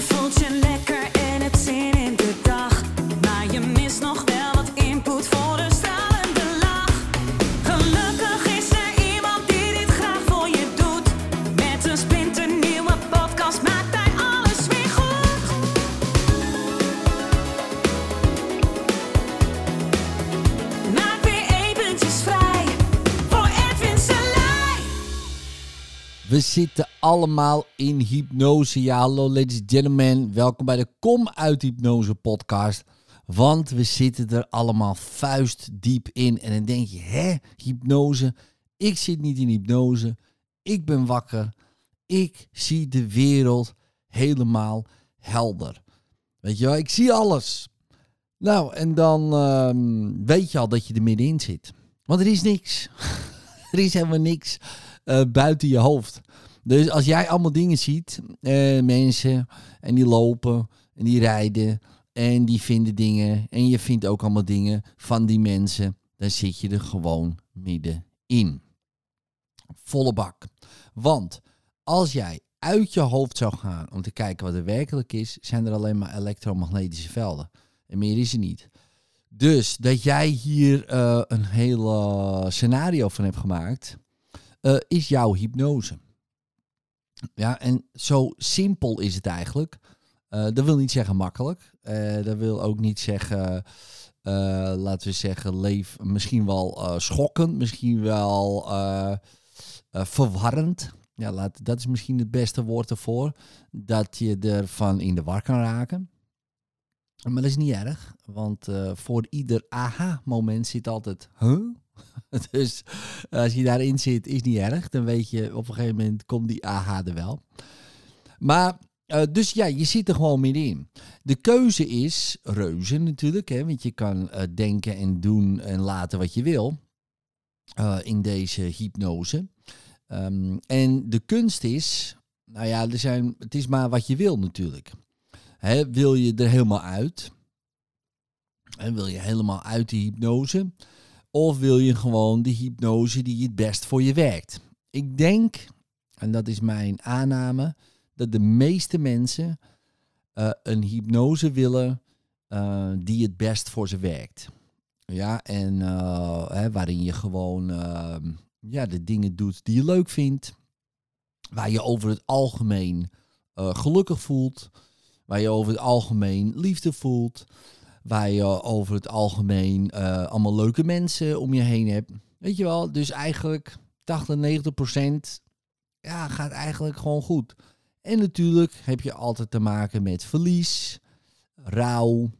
Je We zitten allemaal in hypnose. Ja, hallo ladies and gentlemen. Welkom bij de Kom uit Hypnose podcast. Want we zitten er allemaal vuistdiep in. En dan denk je, hè, hypnose? Ik zit niet in hypnose. Ik ben wakker. Ik zie de wereld helemaal helder. Weet je wel, ik zie alles. Nou, en dan ehm, weet je al dat je er middenin zit. Want er is niks. er is helemaal niks eh, buiten je hoofd. Dus als jij allemaal dingen ziet, eh, mensen, en die lopen, en die rijden, en die vinden dingen, en je vindt ook allemaal dingen van die mensen, dan zit je er gewoon middenin. Volle bak. Want als jij uit je hoofd zou gaan om te kijken wat er werkelijk is, zijn er alleen maar elektromagnetische velden. En meer is er niet. Dus dat jij hier eh, een hele scenario van hebt gemaakt, eh, is jouw hypnose. Ja, en zo simpel is het eigenlijk. Eh, dat wil niet zeggen makkelijk. Eh, dat wil ook niet zeggen, laten we zeggen, leef misschien wel schokkend, misschien wel verwarrend. Ja, laat, dat is misschien het beste woord ervoor. Dat je ervan in de war kan raken. Maar dat is niet erg, want voor ieder aha-moment zit altijd, huh? dus als je daarin zit, is niet erg. Dan weet je, op een gegeven moment komt die aha er wel. Maar, eh, dus ja, je zit er gewoon middenin. De keuze is reuze natuurlijk, hè, want je kan eh, denken en doen en laten wat je wil eh, in deze hypnose. Ehm, en de kunst is, nou ja, er zijn, het is maar wat je wil natuurlijk. Hè, wil je er helemaal uit? En wil je helemaal uit die hypnose? Of wil je gewoon de hypnose die het best voor je werkt? Ik denk, en dat is mijn aanname, dat de meeste mensen eh, een hypnose willen eh, die het best voor ze werkt. Ja, en eh, hè, waarin je gewoon ehm, ja, de dingen doet die je leuk vindt. Waar je over het algemeen gelukkig voelt. Waar je over het algemeen liefde voelt. Waar je over het algemeen eh, allemaal leuke mensen om je heen hebt. Weet je wel, dus eigenlijk 80, 90 procent ja, gaat eigenlijk gewoon goed. En natuurlijk heb je altijd te maken met verlies, rouw,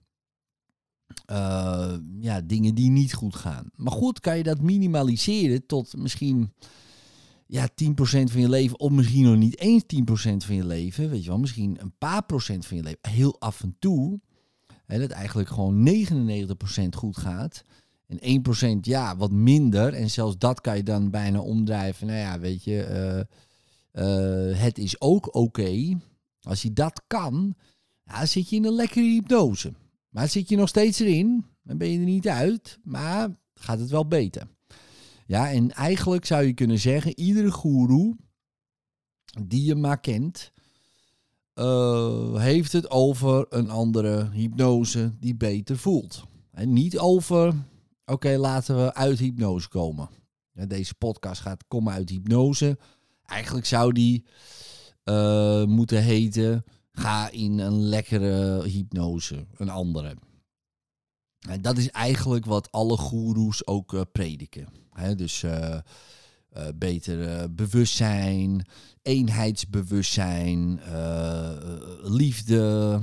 eh, ja, dingen die niet goed gaan. Maar goed, kan je dat minimaliseren tot misschien ja, 10% van je leven, of misschien nog niet eens 10% van je leven, weet je wel, misschien een paar procent van je leven, heel af en toe, hè, dat eigenlijk gewoon 99% goed gaat. En 1% ja, wat minder. En zelfs dat kan je dan bijna omdrijven. Nou ja, weet je, eh, eh, het is ook oké. Als je dat kan, zit je in een lekkere hypnose. Maar zit je nog steeds erin, dan ben je er niet uit, maar gaat het wel beter. Ja, en eigenlijk zou je kunnen zeggen, iedere goeroe die je maar kent, eh, heeft het over een andere hypnose die beter voelt. En niet over, oké, laten we uit hypnose komen. Deze podcast gaat komen uit hypnose. Eigenlijk zou die eh, moeten heten, ga in een lekkere hypnose, een andere. En dat is eigenlijk wat alle goeroes ook eh, prediken. Dus eh, beter eh, bewustzijn, eenheidsbewustzijn, eh, liefde,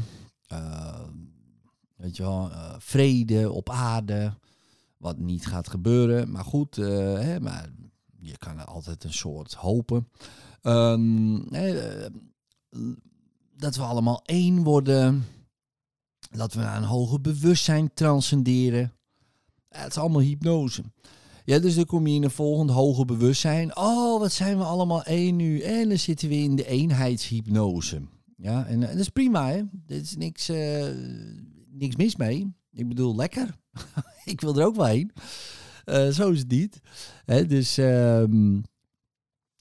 weet je wel, vrede op aarde. Wat niet gaat gebeuren, maar goed, hè, maar je kan altijd een soort hopen. Ehm, hè, dat we allemaal één worden. Dat we naar een hoger bewustzijn transcenderen. Het is allemaal hypnose. Ja, dus dan kom je in een volgend hoger bewustzijn. Oh, wat zijn we allemaal één nu. En dan zitten we in de eenheidshypnose. Ja, en, eh, dat is prima, hè. Er is niks, eh, niks mis mee. Ik bedoel, lekker. ik wil er ook wel heen. Eh, zo is het niet. Hè, dus, ehm,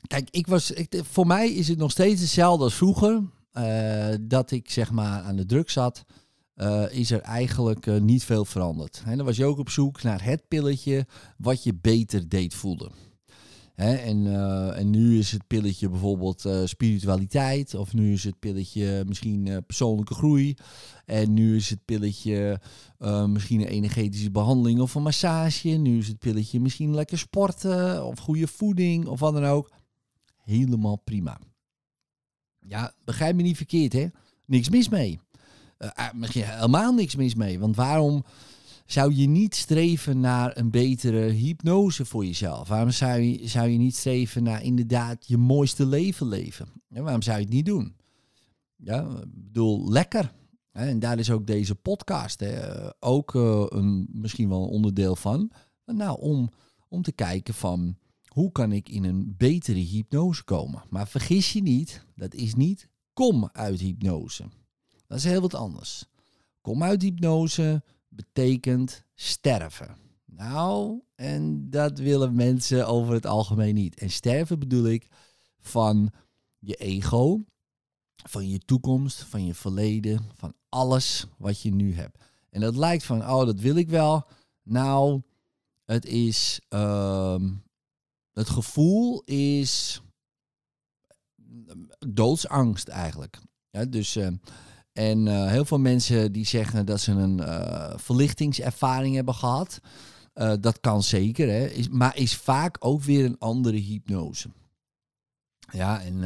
kijk, ik was, voor mij is het nog steeds hetzelfde als vroeger. dat ik zeg maar aan de druk zat, eh, is er eigenlijk eh, niet veel veranderd. En dan was je ook op zoek naar het pilletje wat je beter deed voelen. En, eh, en nu is het pilletje bijvoorbeeld spiritualiteit, of nu is het pilletje misschien persoonlijke groei, en nu is het pilletje misschien een energetische behandeling of een massage, nu is het pilletje misschien lekker sporten of goede voeding of wat dan ook. Helemaal prima. Ja, begrijp me niet verkeerd, hè? Niks mis mee. Eh, ah, misschien helemaal niks mis mee, want waarom zou je niet streven naar een betere hypnose voor jezelf? Waarom zou je, zou je niet streven naar inderdaad je mooiste leven leven? Ja, waarom zou je het niet doen? Ja, ik bedoel, lekker. En daar is ook deze podcast eh, ook eh, een, misschien wel een onderdeel van. Nou, om, om te kijken van hoe kan ik in een betere hypnose komen? Maar vergis je niet, dat is niet kom uit hypnose. Dat is heel wat anders. Kom uit hypnose betekent sterven. Nou, en dat willen mensen over het algemeen niet. En sterven bedoel ik van je ego, van je toekomst, van je verleden, van alles wat je nu hebt. En dat lijkt van, oh, dat wil ik wel. Nou, het is, ehm, het gevoel is doodsangst eigenlijk. Dus, eh, en eh, heel veel mensen die zeggen dat ze een eh, verlichtingservaring hebben gehad. Eh, dat kan zeker, hè, is, maar is vaak ook weer een andere hypnose. Ja, en,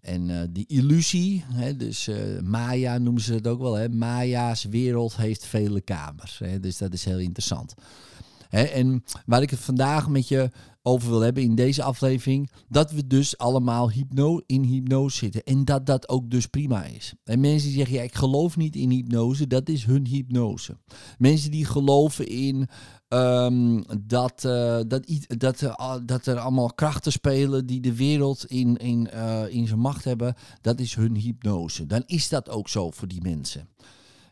en die illusie, hè, dus Maya noemen ze het ook wel, hè, Maya's wereld heeft vele kamers. Hè, dus dat is heel interessant. Hè, en waar ik het vandaag met je over wil hebben in deze aflevering, dat we dus allemaal hypno in hypnose zitten. En dat dat ook dus prima is. En mensen die zeggen, ja, ik geloof niet in hypnose, dat is hun hypnose. Mensen die geloven in ehm, dat, eh, dat, dat, dat er allemaal krachten spelen die de wereld in, in, eh, in zijn macht hebben, dat is hun hypnose. Dan is dat ook zo voor die mensen.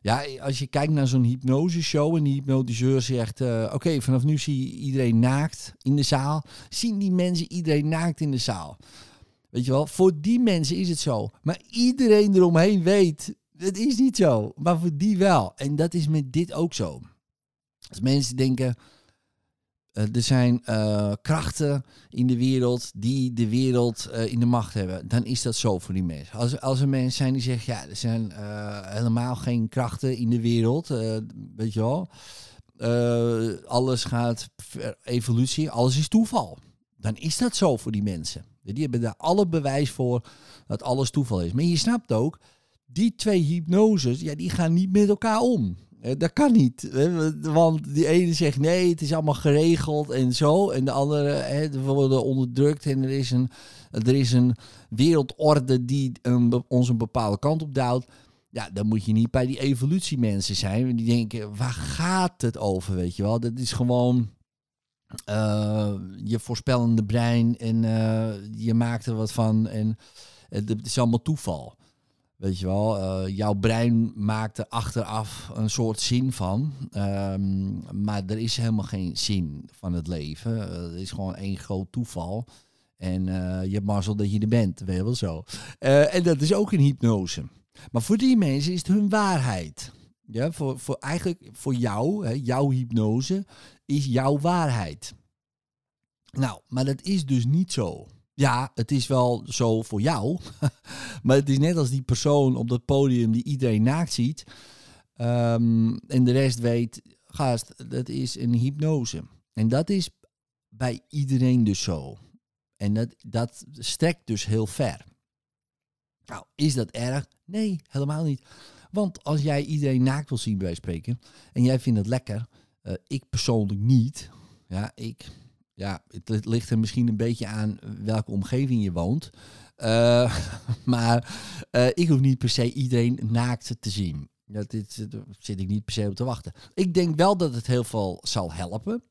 Ja, als je kijkt naar zo'n hypnoseshow en die hypnotiseur zegt... eh, oké, vanaf nu zie je iedereen naakt in de zaal. Zien die mensen iedereen naakt in de zaal? Weet je wel, voor die mensen is het zo. Maar iedereen eromheen weet, het is niet zo. Maar voor die wel. En dat is met dit ook zo. Als mensen denken, er zijn eh, krachten in de wereld die de wereld eh, in de macht hebben, dan is dat zo voor die mensen. Als, als er mensen zijn die zeggen, ja, er zijn eh, helemaal geen krachten in de wereld, eh, weet je wel. Eh, alles gaat evolutie, alles is toeval. Dan is dat zo voor die mensen. Die hebben daar alle bewijs voor dat alles toeval is. Maar je snapt ook, die twee hypnoses, ja, die gaan niet met elkaar om. Eh, Dat kan niet. Want die ene zegt nee, het is allemaal geregeld en zo. En de andere, we worden onderdrukt en er is een, er is een wereldorde die een, ons een bepaalde kant op duwt. Ja, dan moet je niet bij die evolutiemensen zijn. Die denken, waar gaat het over, weet je wel? Dat is gewoon eh, je voorspellende brein en eh, je maakt er wat van. En het is allemaal toeval. Weet je wel, eh, jouw brein maakt er achteraf een soort zin van. Ehm, maar er is helemaal geen zin van het leven. Eh, het is gewoon één groot toeval. En eh, je hebt mazzel dat je er bent, weet je wel zo. En dat is ook een hypnose. Maar voor die mensen is het hun waarheid. Ja, voor, voor eigenlijk voor jou, hè, jouw hypnose, is jouw waarheid. Nou, maar dat is dus niet zo. Ja, het is wel zo voor jou. maar het is net als die persoon op dat podium die iedereen naakt ziet. ehm, en de rest weet, gast, dat is een hypnose. En dat is bij iedereen dus zo. En dat, dat strekt dus heel ver. Nou, is dat erg? Nee, helemaal niet. Want als jij iedereen naakt wil zien, bij spreken, en jij vindt het lekker, eh, ik persoonlijk niet. Ja, ik, ja, het ligt er misschien een beetje aan welke omgeving je woont. Eh, maar eh, ik hoef niet per se iedereen naakt te zien. Dit, daar zit ik niet per se op te wachten. Ik denk wel dat het heel veel zal helpen.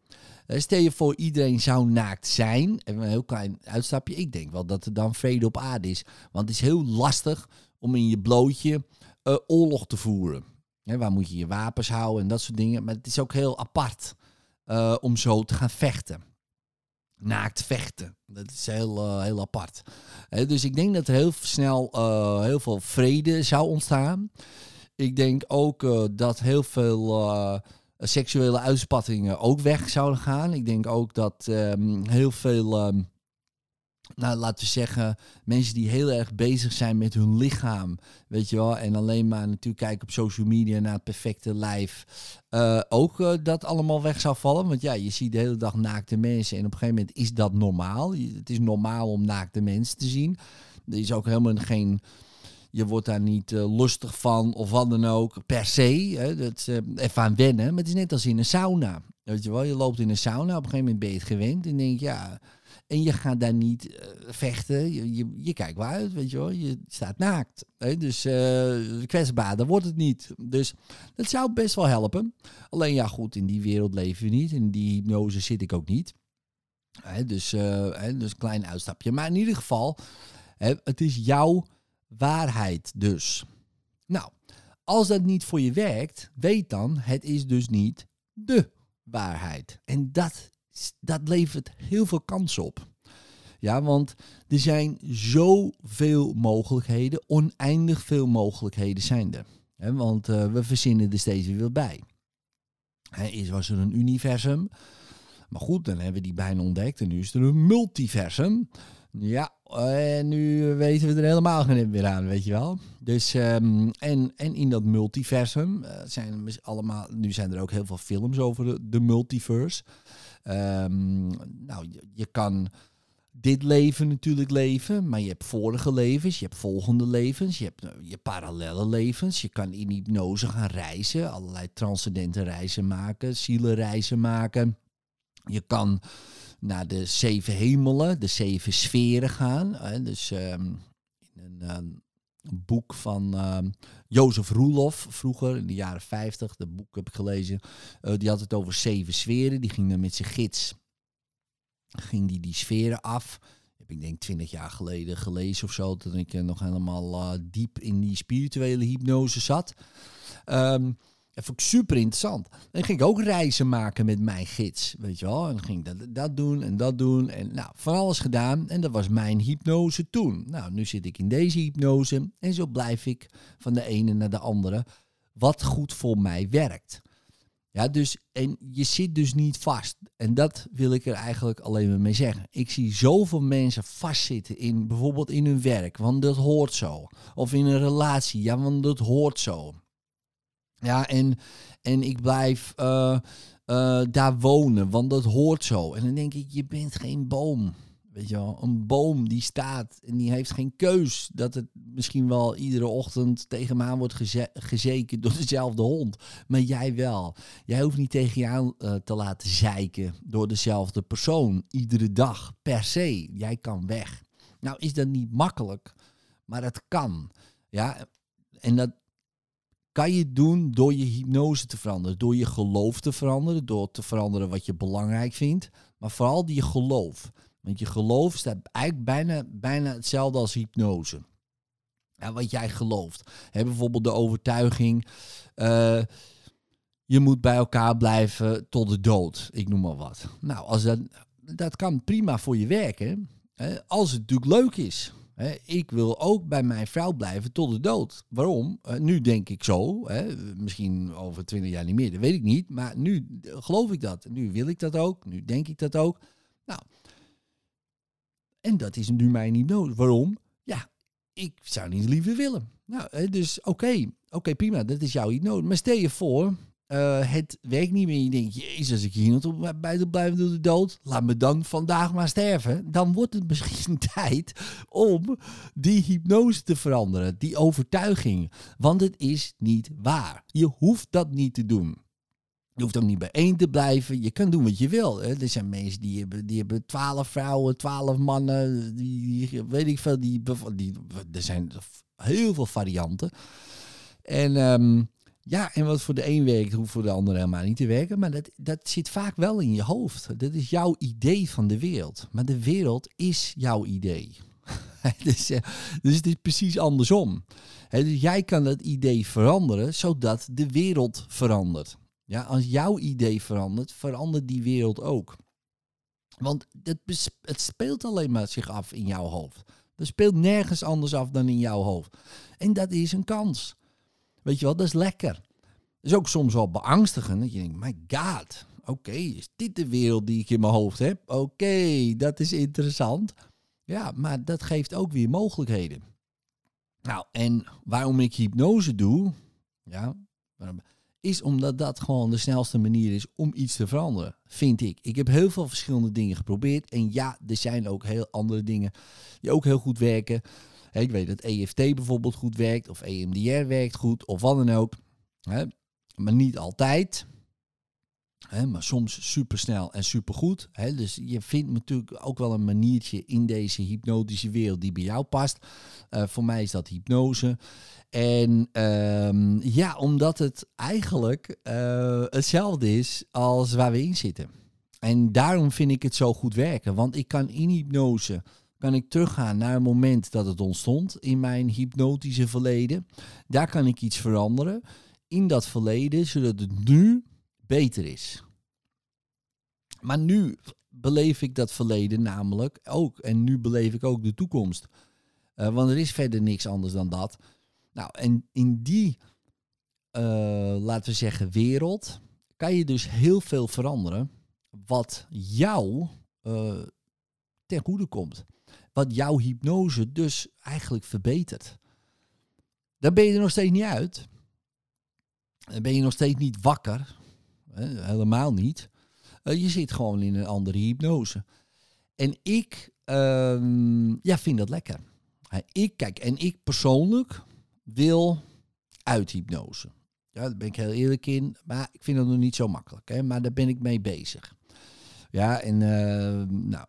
Eh, stel je voor, iedereen zou naakt zijn. Even een heel klein uitstapje. Ik denk wel dat er dan vrede op aarde is. Want het is heel lastig om in je blootje eh, oorlog te voeren. Waar moet je je wapens houden en dat soort dingen. Maar het is ook heel apart eh, om zo te gaan vechten. Naakt vechten. Dat is heel, eh, heel apart. Dus ik denk dat er heel snel eh, heel veel vrede zou ontstaan. Ik denk ook eh, dat heel veel seksuele uitspattingen ook weg zouden gaan. Ik denk ook dat ehm, heel veel, ehm, nou laten we zeggen, mensen die heel erg bezig zijn met hun lichaam, weet je wel, en alleen maar natuurlijk kijken op social media naar het perfecte lijf, eh, ook eh, dat allemaal weg zou vallen. Want ja, je ziet de hele dag naakte mensen en op een gegeven moment is dat normaal. Het is normaal om naakte mensen te zien. Er is ook helemaal geen je wordt daar niet eh, lustig van of wat dan ook, per se. Hè, dat even aan wennen. Maar het is net als in een sauna. Weet je wel, je loopt in een sauna, op een gegeven moment ben je het gewend. En denk ja... En je gaat daar niet eh, vechten. Je, je, kijkt wel uit, weet je wel. Je staat naakt. Hè? Dus eh kwetsbaarder wordt het niet. Dus dat zou best wel helpen. Alleen ja, goed, in die wereld leven we niet. In die hypnose zit ik ook niet. Hè? Dus, eh hè? dus een klein uitstapje. Maar in ieder geval, hè, het is jouw waarheid dus. Nou, als dat niet voor je werkt, weet dan, het is dus niet de waarheid. En dat, dat levert heel veel kansen op. Ja, want er zijn zoveel mogelijkheden, oneindig veel mogelijkheden zijn er. Want eh, we verzinnen er steeds weer bij. Hè, eerst was er een universum. Maar goed, dan hebben we die bijna ontdekt. En nu is er een multiversum. Ja, en nu weten we er helemaal geen meer aan, weet je wel. Dus, ehm, en, en in dat multiversum eh, zijn allemaal... Nu zijn er ook heel veel films over de multiverse. Ehm, nou, je, kan dit leven natuurlijk leven, maar je hebt vorige levens, je hebt volgende levens, je hebt eh, je parallele levens. Je kan in hypnose gaan reizen, allerlei transcendente reizen maken, zielenreizen maken. Je kan naar de zeven hemelen, de zeven sferen gaan. Hè. Dus ehm, in een ehm, boek van ehm Jozef Roelof, vroeger in de jaren 50, dat boek heb ik gelezen. eh, die had het over zeven sferen. Die ging dan met zijn gids, ging die die sferen af. Heb ik denk twintig jaar geleden gelezen of zo, toen ik eh, nog helemaal eh, diep in die spirituele hypnose zat. Ehm dat vond ik super interessant. Dan ging ik ook reizen maken met mijn gids, weet je wel. En ging ik dat, dat doen en dat doen. En nou, van alles gedaan. En dat was mijn hypnose toen. Nou, nu zit ik in deze hypnose. En zo blijf ik van de ene naar de andere. Wat goed voor mij werkt. Ja, dus, en je zit dus niet vast. En dat wil ik er eigenlijk alleen maar mee zeggen. Ik zie zoveel mensen vastzitten in bijvoorbeeld in hun werk, want dat hoort zo. Of in een relatie, ja, want dat hoort zo. Ja, en, en ik blijf eh, eh, daar wonen, want dat hoort zo. En dan denk ik, je bent geen boom. Weet je wel, een boom die staat en die heeft geen keus dat het misschien wel iedere ochtend tegen me aan wordt geze- gezeken door dezelfde hond. Maar jij wel. Jij hoeft niet tegen je aan eh, te laten zeiken door dezelfde persoon iedere dag per se. Jij kan weg. Nou is dat niet makkelijk, maar het kan. Ja, en dat kan je doen door je hypnose te veranderen, door je geloof te veranderen, door te veranderen wat je belangrijk vindt, maar vooral die geloof. Want je geloof staat eigenlijk bijna, bijna hetzelfde als hypnose. Ja, wat jij gelooft. Hè, bijvoorbeeld de overtuiging, eh, je moet bij elkaar blijven tot de dood. Ik noem maar wat. Nou, als dat, dat kan prima voor je werken, hè, als het natuurlijk leuk is. Ik wil ook bij mijn vrouw blijven tot de dood. Waarom? Eh, nu denk ik zo. Misschien over twintig jaar niet meer, dat weet ik niet. Maar nu geloof ik dat. Nu wil ik dat ook. Nu denk ik dat ook. Nou, en dat is nu mijn hypnose. Waarom? Ja, ik zou niet liever willen. Nou, dus oké, oké, prima, dat is jouw hypnose. Maar stel je voor, eh, het werkt niet meer. Je denkt, jezus, ik hier nog bij te blijven door de dood, laat me dan vandaag maar sterven. Dan wordt het misschien tijd om die hypnose te veranderen, die overtuiging. Want het is niet waar. Je hoeft dat niet te doen. Je hoeft ook niet bij één te blijven. Je kan doen wat je wil. Hè. Er zijn mensen die hebben, die hebben twaalf vrouwen, twaalf mannen. Die, weet ik veel. Die, die, er zijn heel veel varianten. En ehm, ja, en wat voor de een werkt, hoeft voor de ander helemaal niet te werken. Maar dat, dat zit vaak wel in je hoofd. Dat is jouw idee van de wereld. Maar de wereld is jouw idee. dus, eh, dus het is precies andersom. Dus jij kan dat idee veranderen, zodat de wereld verandert. Ja, als jouw idee verandert, verandert die wereld ook. Want het, het speelt alleen maar zich af in jouw hoofd. Het speelt nergens anders af dan in jouw hoofd. En dat is een kans. Weet je wel, dat is lekker. Het is ook soms wel beangstigend. Dat je denkt, my god, oké, is dit de wereld die ik in mijn hoofd heb? Oké, dat is interessant. Ja, maar dat geeft ook weer mogelijkheden. Nou, en waarom ik hypnose doe, ja, is omdat dat gewoon de snelste manier is om iets te veranderen, vind ik. Ik heb heel veel verschillende dingen geprobeerd. En ja, er zijn ook heel andere dingen die ook heel goed werken. Ik weet dat EFT bijvoorbeeld goed werkt, of EMDR werkt goed, of wat dan ook. Maar niet altijd. Maar soms supersnel en supergoed. Hè. Dus je vindt natuurlijk ook wel een maniertje in deze hypnotische wereld die bij jou past. Eh, voor mij is dat hypnose. En ehm, ja, omdat het eigenlijk eh, hetzelfde is als waar we in zitten. En daarom vind ik het zo goed werken. Want ik kan in hypnose kan ik teruggaan naar een moment dat het ontstond in mijn hypnotische verleden. Daar kan ik iets veranderen in dat verleden, zodat het nu beter is. Maar nu beleef ik dat verleden namelijk ook. En nu beleef ik ook de toekomst. Eh, want er is verder niks anders dan dat. Nou, en in die, eh, laten we zeggen, wereld kan je dus heel veel veranderen. Wat jou eh ten goede komt. Wat jouw hypnose dus eigenlijk verbetert. Daar ben je er nog steeds niet uit. Dan ben je nog steeds niet wakker. Helemaal niet. Eh, je zit gewoon in een andere hypnose. En ik ehm, ja, vind dat lekker. Ik, kijk, en ik persoonlijk wil uit hypnose. Ja, daar ben ik heel eerlijk in. Maar ik vind dat nog niet zo makkelijk. Hè, maar daar ben ik mee bezig. Ja, en eh, nou,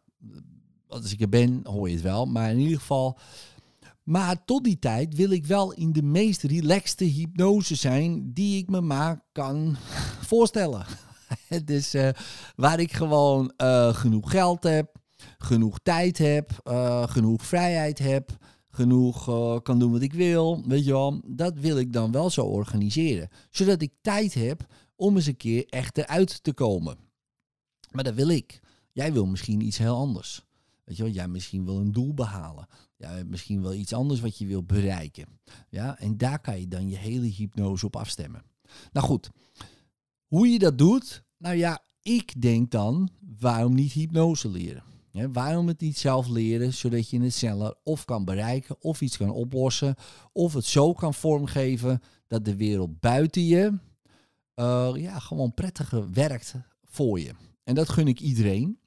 als ik er ben, hoor je het wel. Maar in ieder geval. Maar tot die tijd wil ik wel in de meest relaxte hypnose zijn die ik me maar kan voorstellen. dus eh, waar ik gewoon eh, genoeg geld heb, genoeg tijd heb, eh, genoeg vrijheid heb, genoeg kan doen wat ik wil. Weet je wel, dat wil ik dan wel zo organiseren. Zodat ik tijd heb om eens een keer echt eruit te komen. Maar dat wil ik. Jij wil misschien iets heel anders. Weet je wel, jij misschien wil een doel behalen. Hebt misschien wel iets anders wat je wil bereiken. Ja, en daar kan je dan je hele hypnose op afstemmen. Nou goed, hoe je dat doet? Nou ja, ik denk dan, waarom niet hypnose leren? Waarom het niet zelf leren, zodat je het sneller of kan bereiken, of iets kan oplossen, of het zo kan vormgeven dat de wereld buiten je eh, ja, gewoon prettiger werkt voor je. En dat gun ik iedereen.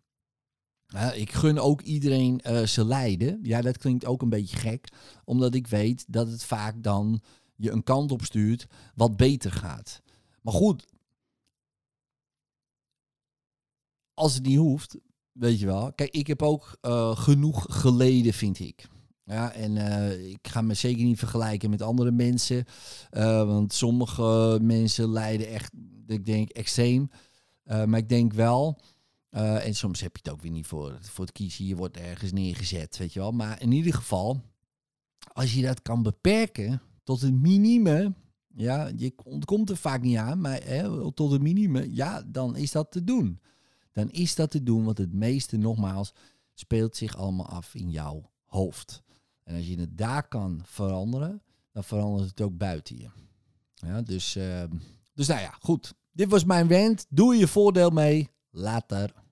Ik gun ook iedereen eh zijn lijden. Ja, dat klinkt ook een beetje gek, omdat ik weet dat het vaak dan je een kant op stuurt wat beter gaat. Maar goed, als het niet hoeft, weet je wel. Kijk, ik heb ook eh, genoeg geleden, vind ik. Ja, en eh, ik ga me zeker niet vergelijken met andere mensen. want sommige mensen lijden echt, ik denk, extreem. Maar ik denk wel, eh, en soms heb je het ook weer niet voor, voor het kiezen. Je wordt ergens neergezet, weet je wel. Maar in ieder geval, als je dat kan beperken tot het minimum. Ja, je ontkomt er vaak niet aan, maar hè, tot het minimum, ja, dan is dat te doen. Dan is dat te doen, want het meeste, nogmaals, speelt zich allemaal af in jouw hoofd. En als je het daar kan veranderen, dan verandert het ook buiten je. Ja, dus, eh, dus nou ja, goed. Dit was mijn wend. Doe je voordeel mee. Later.